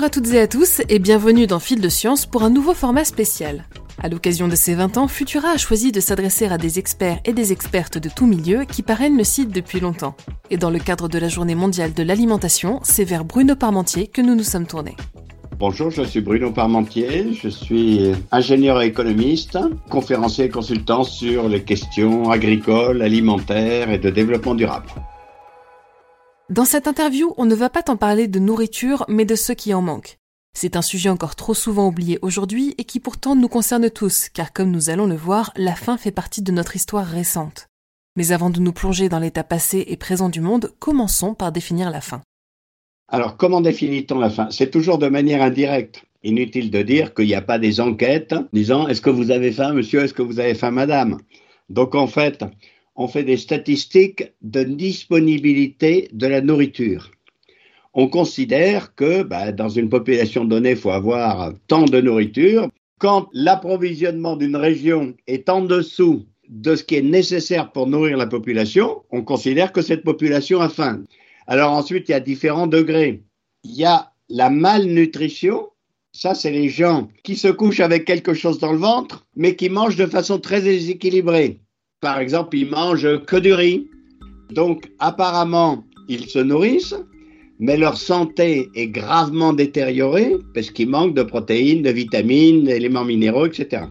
Bonjour à toutes et à tous et bienvenue dans Fil de Science pour un nouveau format spécial. À l'occasion de ses 20 ans, Futura a choisi de s'adresser à des experts et des expertes de tout milieu qui parrainent le site depuis longtemps. Et dans le cadre de la Journée mondiale de l'alimentation, c'est vers Bruno Parmentier que nous nous sommes tournés. Bonjour, je suis Bruno Parmentier, je suis ingénieur et économiste, conférencier et consultant sur les questions agricoles, alimentaires et de développement durable. Dans cette interview, on ne va pas tant parler de nourriture, mais de ceux qui en manquent. C'est un sujet encore trop souvent oublié aujourd'hui et qui pourtant nous concerne tous, car comme nous allons le voir, la faim fait partie de notre histoire récente. Mais avant de nous plonger dans l'état passé et présent du monde, commençons par définir la faim. Alors, comment définit-on la faim C'est toujours de manière indirecte. Inutile de dire qu'il n'y a pas des enquêtes disant est-ce que vous avez faim, monsieur, est-ce que vous avez faim, madame? Donc, en fait, on fait des statistiques de disponibilité de la nourriture. On considère que bah, dans une population donnée, il faut avoir tant de nourriture. Quand l'approvisionnement d'une région est en dessous de ce qui est nécessaire pour nourrir la population, on considère que cette population a faim. Alors ensuite, il y a différents degrés. Il y a la malnutrition. Ça, c'est les gens qui se couchent avec quelque chose dans le ventre, mais qui mangent de façon très déséquilibrée. Par exemple, ils mangent que du riz. Donc, apparemment, ils se nourrissent, mais leur santé est gravement détériorée parce qu'ils manquent de protéines, de vitamines, d'éléments minéraux, etc.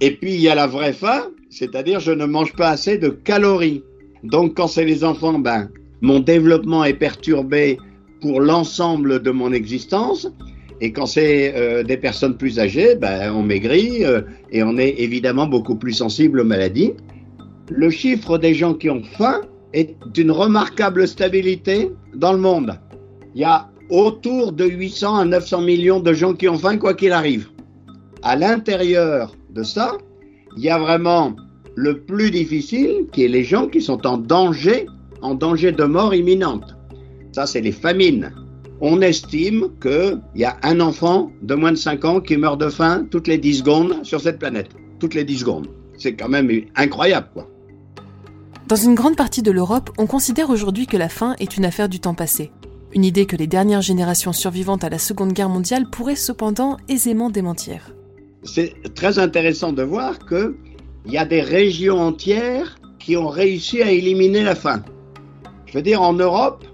Et puis, il y a la vraie faim, c'est-à-dire je ne mange pas assez de calories. Donc, quand c'est les enfants, ben, mon développement est perturbé pour l'ensemble de mon existence. Et quand c'est euh, des personnes plus âgées, ben, on maigrit euh, et on est évidemment beaucoup plus sensible aux maladies le chiffre des gens qui ont faim est d'une remarquable stabilité dans le monde. Il y a autour de 800 à 900 millions de gens qui ont faim quoi qu'il arrive. À l'intérieur de ça, il y a vraiment le plus difficile qui est les gens qui sont en danger, en danger de mort imminente. Ça, c'est les famines. On estime qu'il y a un enfant de moins de 5 ans qui meurt de faim toutes les 10 secondes sur cette planète. Toutes les 10 secondes. C'est quand même incroyable, quoi. Dans une grande partie de l'Europe, on considère aujourd'hui que la faim est une affaire du temps passé. Une idée que les dernières générations survivantes à la Seconde Guerre mondiale pourraient cependant aisément démentir. C'est très intéressant de voir qu'il y a des régions entières qui ont réussi à éliminer la faim. Je veux dire, en Europe,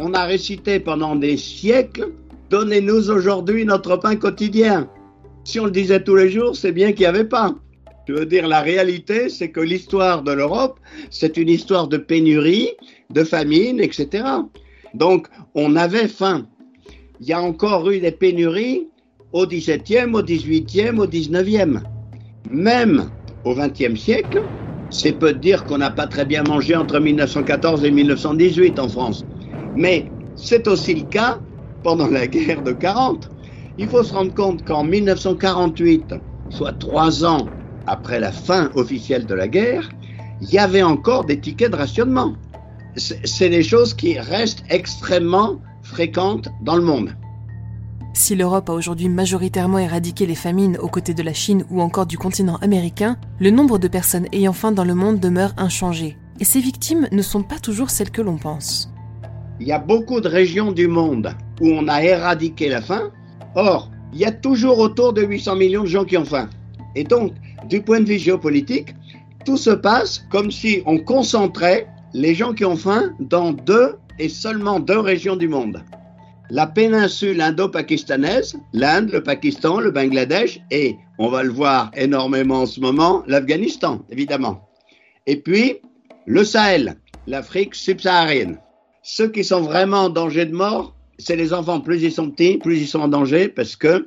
on a récité pendant des siècles Donnez-nous aujourd'hui notre pain quotidien. Si on le disait tous les jours, c'est bien qu'il n'y avait pas. Je veux dire, la réalité, c'est que l'histoire de l'Europe, c'est une histoire de pénurie, de famine, etc. Donc, on avait faim. Il y a encore eu des pénuries au XVIIe, au XVIIIe, au XIXe. Même au XXe siècle, c'est peu de dire qu'on n'a pas très bien mangé entre 1914 et 1918 en France. Mais c'est aussi le cas pendant la guerre de 40. Il faut se rendre compte qu'en 1948, soit trois ans après la fin officielle de la guerre, il y avait encore des tickets de rationnement. C'est des choses qui restent extrêmement fréquentes dans le monde. Si l'Europe a aujourd'hui majoritairement éradiqué les famines aux côtés de la Chine ou encore du continent américain, le nombre de personnes ayant faim dans le monde demeure inchangé. Et ces victimes ne sont pas toujours celles que l'on pense. Il y a beaucoup de régions du monde où on a éradiqué la faim. Or, il y a toujours autour de 800 millions de gens qui ont faim. Et donc, du point de vue géopolitique, tout se passe comme si on concentrait les gens qui ont faim dans deux et seulement deux régions du monde. La péninsule indo-pakistanaise, l'Inde, le Pakistan, le Bangladesh et, on va le voir énormément en ce moment, l'Afghanistan, évidemment. Et puis, le Sahel, l'Afrique subsaharienne. Ceux qui sont vraiment en danger de mort, c'est les enfants. Plus ils sont petits, plus ils sont en danger parce que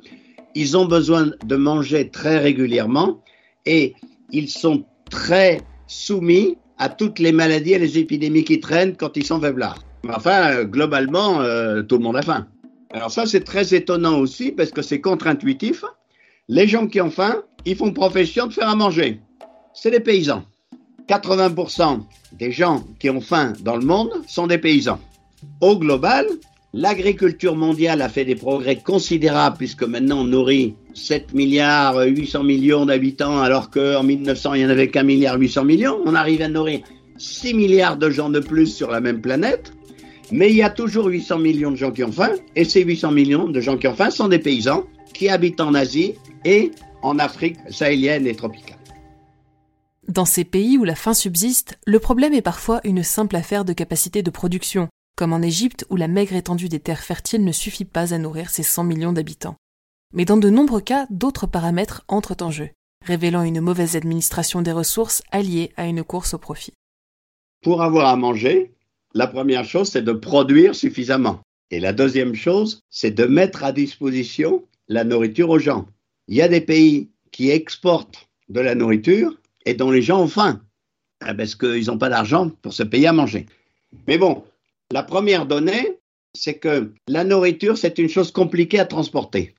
ils ont besoin de manger très régulièrement et ils sont très soumis à toutes les maladies et les épidémies qui traînent quand ils sont faiblards. Enfin, globalement, euh, tout le monde a faim. Alors ça, c'est très étonnant aussi parce que c'est contre-intuitif. Les gens qui ont faim, ils font profession de faire à manger. C'est des paysans. 80% des gens qui ont faim dans le monde sont des paysans. Au global, L'agriculture mondiale a fait des progrès considérables puisque maintenant on nourrit 7 milliards 800 millions d'habitants alors qu'en 1900 il n'y en avait qu'un milliard 800 millions. On arrive à nourrir 6 milliards de gens de plus sur la même planète. Mais il y a toujours 800 millions de gens qui ont faim, et ces 800 millions de gens qui ont faim sont des paysans qui habitent en Asie et en Afrique sahélienne et tropicale. Dans ces pays où la faim subsiste, le problème est parfois une simple affaire de capacité de production, comme en Égypte où la maigre étendue des terres fertiles ne suffit pas à nourrir ses 100 millions d'habitants. Mais dans de nombreux cas, d'autres paramètres entrent en jeu, révélant une mauvaise administration des ressources alliée à une course au profit. Pour avoir à manger, la première chose, c'est de produire suffisamment. Et la deuxième chose, c'est de mettre à disposition la nourriture aux gens. Il y a des pays qui exportent de la nourriture et dont les gens ont faim, ah, parce qu'ils n'ont pas d'argent pour se payer à manger. Mais bon, la première donnée, c'est que la nourriture, c'est une chose compliquée à transporter.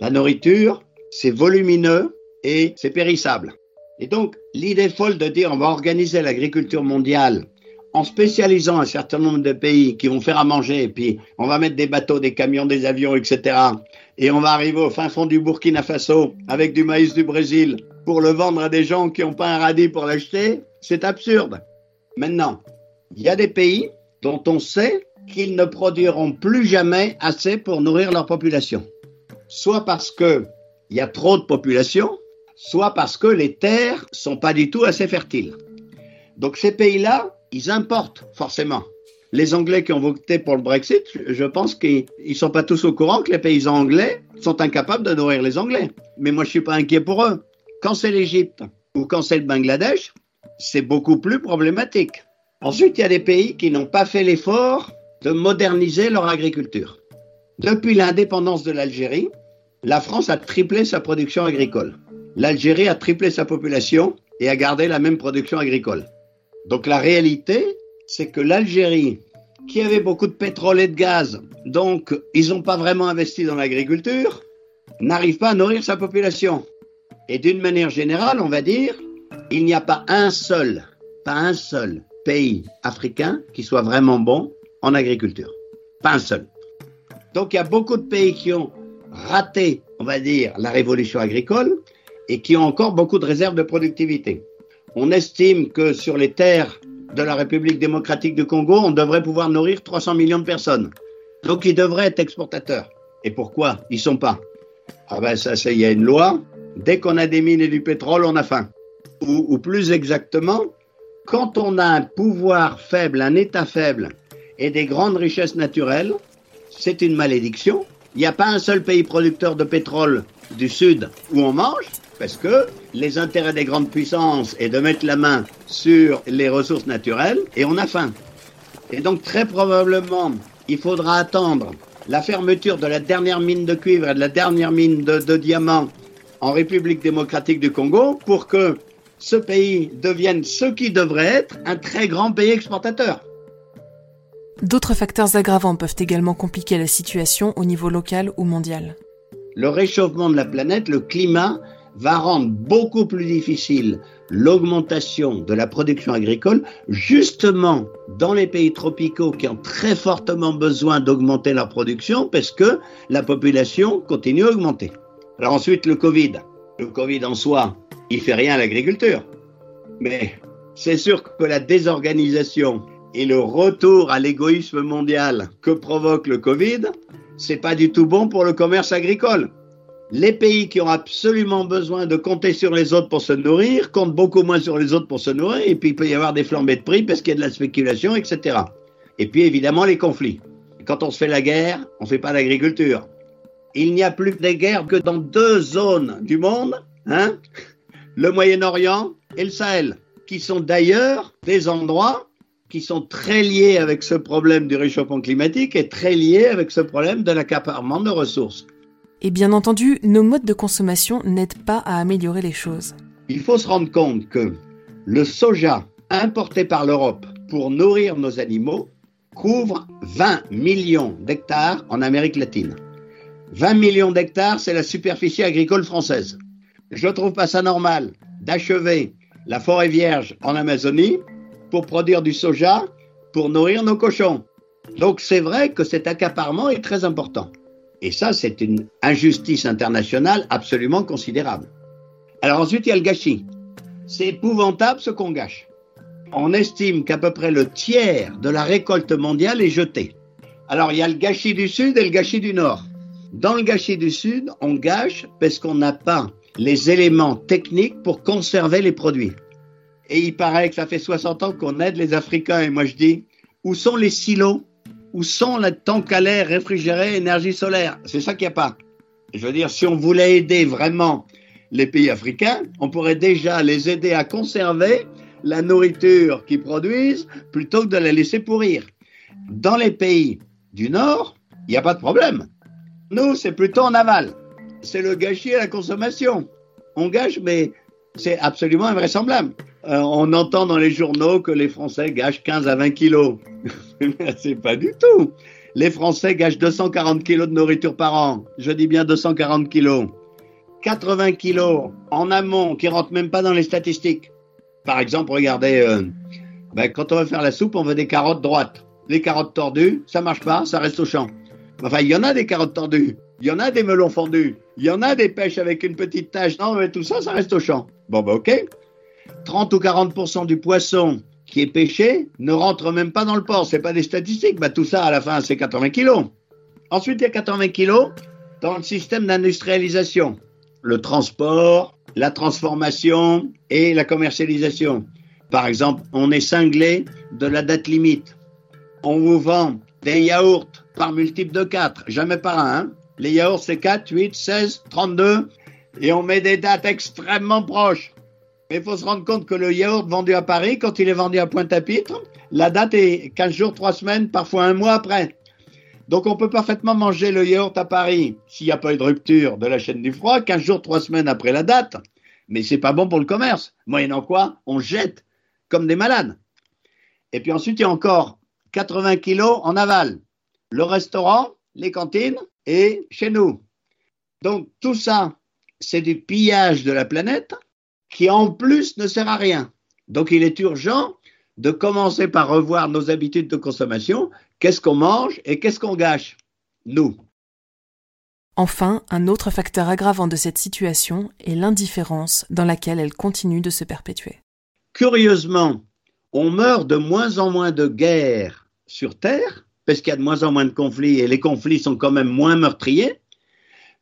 La nourriture, c'est volumineux et c'est périssable. Et donc, l'idée folle de dire on va organiser l'agriculture mondiale en spécialisant un certain nombre de pays qui vont faire à manger, et puis on va mettre des bateaux, des camions, des avions, etc. Et on va arriver au fin fond du Burkina Faso avec du maïs du Brésil pour le vendre à des gens qui n'ont pas un radis pour l'acheter, c'est absurde. Maintenant, il y a des pays dont on sait qu'ils ne produiront plus jamais assez pour nourrir leur population. Soit parce qu'il y a trop de population, soit parce que les terres sont pas du tout assez fertiles. Donc ces pays-là, ils importent forcément. Les Anglais qui ont voté pour le Brexit, je pense qu'ils ne sont pas tous au courant que les paysans anglais sont incapables de nourrir les Anglais. Mais moi, je ne suis pas inquiet pour eux. Quand c'est l'Égypte ou quand c'est le Bangladesh, c'est beaucoup plus problématique. Ensuite, il y a des pays qui n'ont pas fait l'effort de moderniser leur agriculture. Depuis l'indépendance de l'Algérie, la France a triplé sa production agricole. L'Algérie a triplé sa population et a gardé la même production agricole. Donc la réalité, c'est que l'Algérie, qui avait beaucoup de pétrole et de gaz, donc ils n'ont pas vraiment investi dans l'agriculture, n'arrive pas à nourrir sa population. Et d'une manière générale, on va dire, il n'y a pas un seul, pas un seul pays africain qui soit vraiment bon en agriculture. Pas un seul. Donc il y a beaucoup de pays qui ont raté, on va dire, la révolution agricole et qui ont encore beaucoup de réserves de productivité. On estime que sur les terres de la République démocratique du Congo, on devrait pouvoir nourrir 300 millions de personnes. Donc ils devraient être exportateurs. Et pourquoi Ils sont pas? Ah ben ça, il y a une loi. Dès qu'on a des mines et du pétrole, on a faim. Ou, plus exactement, quand on a un pouvoir faible, un État faible et des grandes richesses naturelles, c'est une malédiction. Il n'y a pas un seul pays producteur de pétrole du Sud où on mange, parce que les intérêts des grandes puissances est de mettre la main sur les ressources naturelles et on a faim. Et donc très probablement, il faudra attendre la fermeture de la dernière mine de cuivre et de la dernière mine de, de diamants en République démocratique du Congo pour que ce pays devienne ce qui devrait être un très grand pays exportateur. D'autres facteurs aggravants peuvent également compliquer la situation au niveau local ou mondial. Le réchauffement de la planète, le climat, va rendre beaucoup plus difficile l'augmentation de la production agricole, justement dans les pays tropicaux qui ont très fortement besoin d'augmenter leur production parce que la population continue à augmenter. Alors ensuite, le Covid. Le Covid en soi, il fait rien à l'agriculture. Mais c'est sûr que la désorganisation et le retour à l'égoïsme mondial que provoque le Covid, c'est pas du tout bon pour le commerce agricole. Les pays qui ont absolument besoin de compter sur les autres pour se nourrir comptent beaucoup moins sur les autres pour se nourrir, et puis il peut y avoir des flambées de prix parce qu'il y a de la spéculation, etc. Et puis évidemment les conflits. Quand on se fait la guerre, on ne fait pas l'agriculture. Il n'y a plus de guerre que dans deux zones du monde, hein le Moyen-Orient et le Sahel, qui sont d'ailleurs des endroits qui sont très liés avec ce problème du réchauffement climatique et très liés avec ce problème de l'accaparement de ressources. Et bien entendu, nos modes de consommation n'aident pas à améliorer les choses. Il faut se rendre compte que le soja importé par l'Europe pour nourrir nos animaux couvre 20 millions d'hectares en Amérique latine. 20 millions d'hectares, c'est la superficie agricole française. Je ne trouve pas ça normal d'achever la forêt vierge en Amazonie pour produire du soja pour nourrir nos cochons. Donc c'est vrai que cet accaparement est très important. Et ça, c'est une injustice internationale absolument considérable. Alors ensuite, il y a le gâchis. C'est épouvantable ce qu'on gâche. on estime qu'à peu près le tiers de la récolte mondiale est jeté. Alors il y a le gâchis du Sud et le gâchis du Nord. Dans le gâchis du Sud, on gâche parce qu'on n'a pas les éléments techniques pour conserver les produits. Et il paraît que ça fait 60 ans qu'on aide les Africains. Et moi je dis, où sont les silos? Où sont les tanks à l'air réfrigérés, énergie solaire? C'est ça qu'il n'y a pas. Je veux dire, si on voulait aider vraiment les pays africains, on pourrait déjà les aider à conserver la nourriture qu'ils produisent plutôt que de la laisser pourrir. Dans les pays du Nord, il n'y a pas de problème. Nous, c'est plutôt en aval. C'est le gâchis à la consommation. On gâche, mais c'est absolument invraisemblable. Euh, on entend dans les journaux que les Français gâchent 15 à 20 kilos. c'est pas du tout. Les Français gâchent 240 kilos de nourriture par an. Je dis bien 240 kilos. 80 kilos en amont qui rentrent même pas dans les statistiques. Par exemple, regardez, euh, ben, quand on va faire la soupe, on veut des carottes droites. Les carottes tordues, ça marche pas, ça reste au champ. Enfin, il y en a des carottes tordues, il y en a des melons fondus, il y en a des pêches avec une petite tache. Non, mais tout ça, ça reste au champ. Bon, ben ok. 30 ou 40% du poisson qui est pêché ne rentre même pas dans le port. C'est pas des statistiques. Ben, tout ça, à la fin, c'est 80 kilos. Ensuite, il y a 80 kilos dans le système d'industrialisation. Le transport, la transformation et la commercialisation. Par exemple, on est cinglé de la date limite. On vous vend des yaourts par multiple de 4, jamais par un. Hein. Les yaourts, c'est 4, 8, 16, 32, et on met des dates extrêmement proches. Mais il faut se rendre compte que le yaourt vendu à Paris, quand il est vendu à Pointe-à-Pitre, la date est 15 jours, 3 semaines, parfois un mois après. Donc on peut parfaitement manger le yaourt à Paris s'il n'y a pas eu de rupture de la chaîne du froid, 15 jours, 3 semaines après la date. Mais c'est pas bon pour le commerce. Moyennant quoi, on jette comme des malades. Et puis ensuite, il y a encore 80 kilos en aval. Le restaurant, les cantines et chez nous. Donc tout ça, c'est du pillage de la planète qui en plus ne sert à rien. Donc il est urgent de commencer par revoir nos habitudes de consommation Qu'est-ce qu'on mange et qu'est-ce qu'on gâche Nous? Enfin, un autre facteur aggravant de cette situation est l'indifférence dans laquelle elle continue de se perpétuer. Curieusement, on meurt de moins en moins de guerres sur Terre, parce qu'il y a de moins en moins de conflits et les conflits sont quand même moins meurtriers,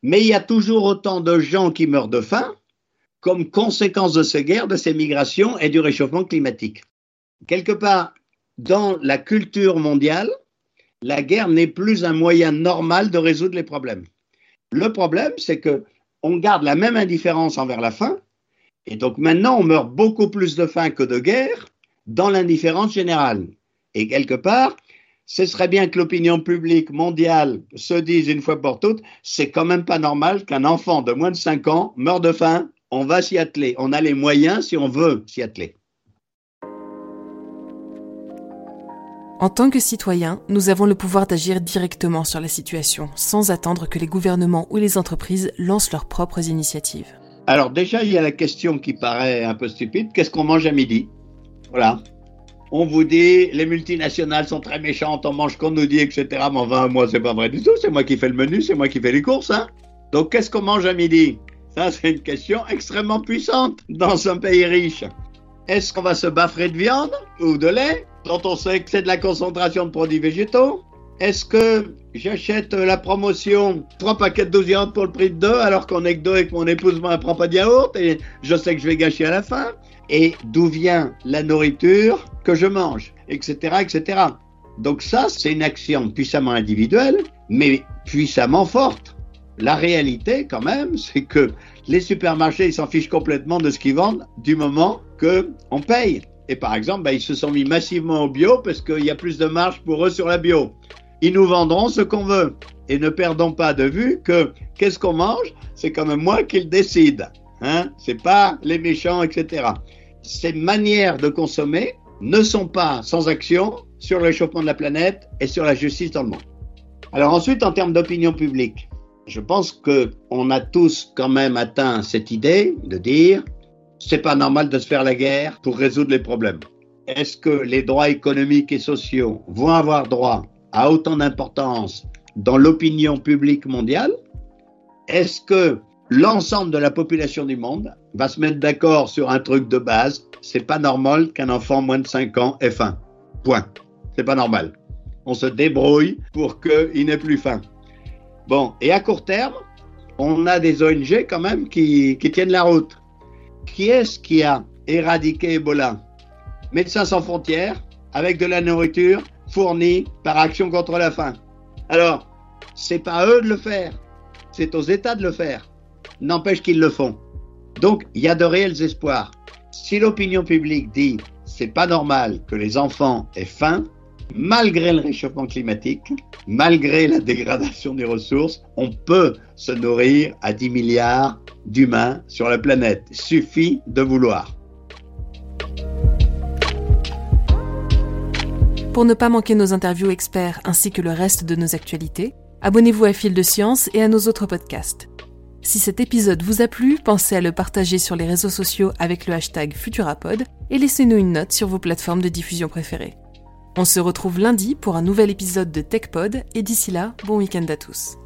mais il y a toujours autant de gens qui meurent de faim comme conséquence de ces guerres, de ces migrations et du réchauffement climatique. Quelque part, dans la culture mondiale, la guerre n'est plus un moyen normal de résoudre les problèmes. Le problème, c'est que on garde la même indifférence envers la faim, et donc maintenant on meurt beaucoup plus de faim que de guerre dans l'indifférence générale. Et quelque part, ce serait bien que l'opinion publique mondiale se dise une fois pour toutes, c'est quand même pas normal qu'un enfant de moins de 5 ans meure de faim, on va s'y atteler, on a les moyens si on veut s'y atteler. En tant que citoyens, nous avons le pouvoir d'agir directement sur la situation, sans attendre que les gouvernements ou les entreprises lancent leurs propres initiatives. Alors déjà, il y a la question qui paraît un peu stupide, qu'est-ce qu'on mange à midi? Voilà. On vous dit, les multinationales sont très méchantes, on mange qu'on nous dit, etc. Mais enfin, moi, c'est pas vrai du tout, c'est moi qui fais le menu, c'est moi qui fais les courses. Hein Donc, qu'est-ce qu'on mange à midi? Ça, c'est une question extrêmement puissante dans un pays riche. Est-ce qu'on va se baffrer de viande ou de lait dont on sait que c'est de la concentration de produits végétaux? Est-ce que j'achète la promotion trois paquets de 12 yaourts pour le prix de deux alors qu'on est que deux et que mon épouse ne prend pas de yaourt et je sais que je vais gâcher à la fin? Et d'où vient la nourriture que je mange Etc. etc. Donc ça, c'est une action puissamment individuelle, mais puissamment forte. La réalité, quand même, c'est que les supermarchés, ils s'en fichent complètement de ce qu'ils vendent du moment qu'on paye. Et par exemple, ben, ils se sont mis massivement au bio parce qu'il y a plus de marge pour eux sur la bio. Ils nous vendront ce qu'on veut. Et ne perdons pas de vue que qu'est-ce qu'on mange, c'est quand même moi qui le décide. Hein c'est pas les méchants, etc. Ces manières de consommer ne sont pas sans action sur le réchauffement de la planète et sur la justice dans le monde. Alors ensuite, en termes d'opinion publique, je pense que on a tous quand même atteint cette idée de dire c'est pas normal de se faire la guerre pour résoudre les problèmes. Est-ce que les droits économiques et sociaux vont avoir droit à autant d'importance dans l'opinion publique mondiale? Est-ce que l'ensemble de la population du monde va se mettre d'accord sur un truc de base. C'est pas normal qu'un enfant moins de 5 ans ait faim. Point. C'est pas normal. On se débrouille pour qu'il n'ait plus faim. Bon, et à court terme, on a des ONG quand même qui, tiennent la route. Qui est-ce qui a éradiqué Ebola? Médecins sans frontières, avec de la nourriture fournie par Action contre la faim. Alors, c'est pas eux de le faire, c'est aux États de le faire. N'empêche qu'ils le font. Donc, il y a de réels espoirs. Si l'opinion publique dit c'est pas normal que les enfants aient faim, malgré le réchauffement climatique, malgré la dégradation des ressources, on peut se nourrir à 10 milliards d'humains sur la planète. Suffit de vouloir. Pour ne pas manquer nos interviews experts ainsi que le reste de nos actualités, abonnez-vous à Fil de Science et à nos autres podcasts. Si cet épisode vous a plu, pensez à le partager sur les réseaux sociaux avec le hashtag Futurapod et laissez-nous une note sur vos plateformes de diffusion préférées. On se retrouve lundi pour un nouvel épisode de TechPod et d'ici là, bon week-end à tous.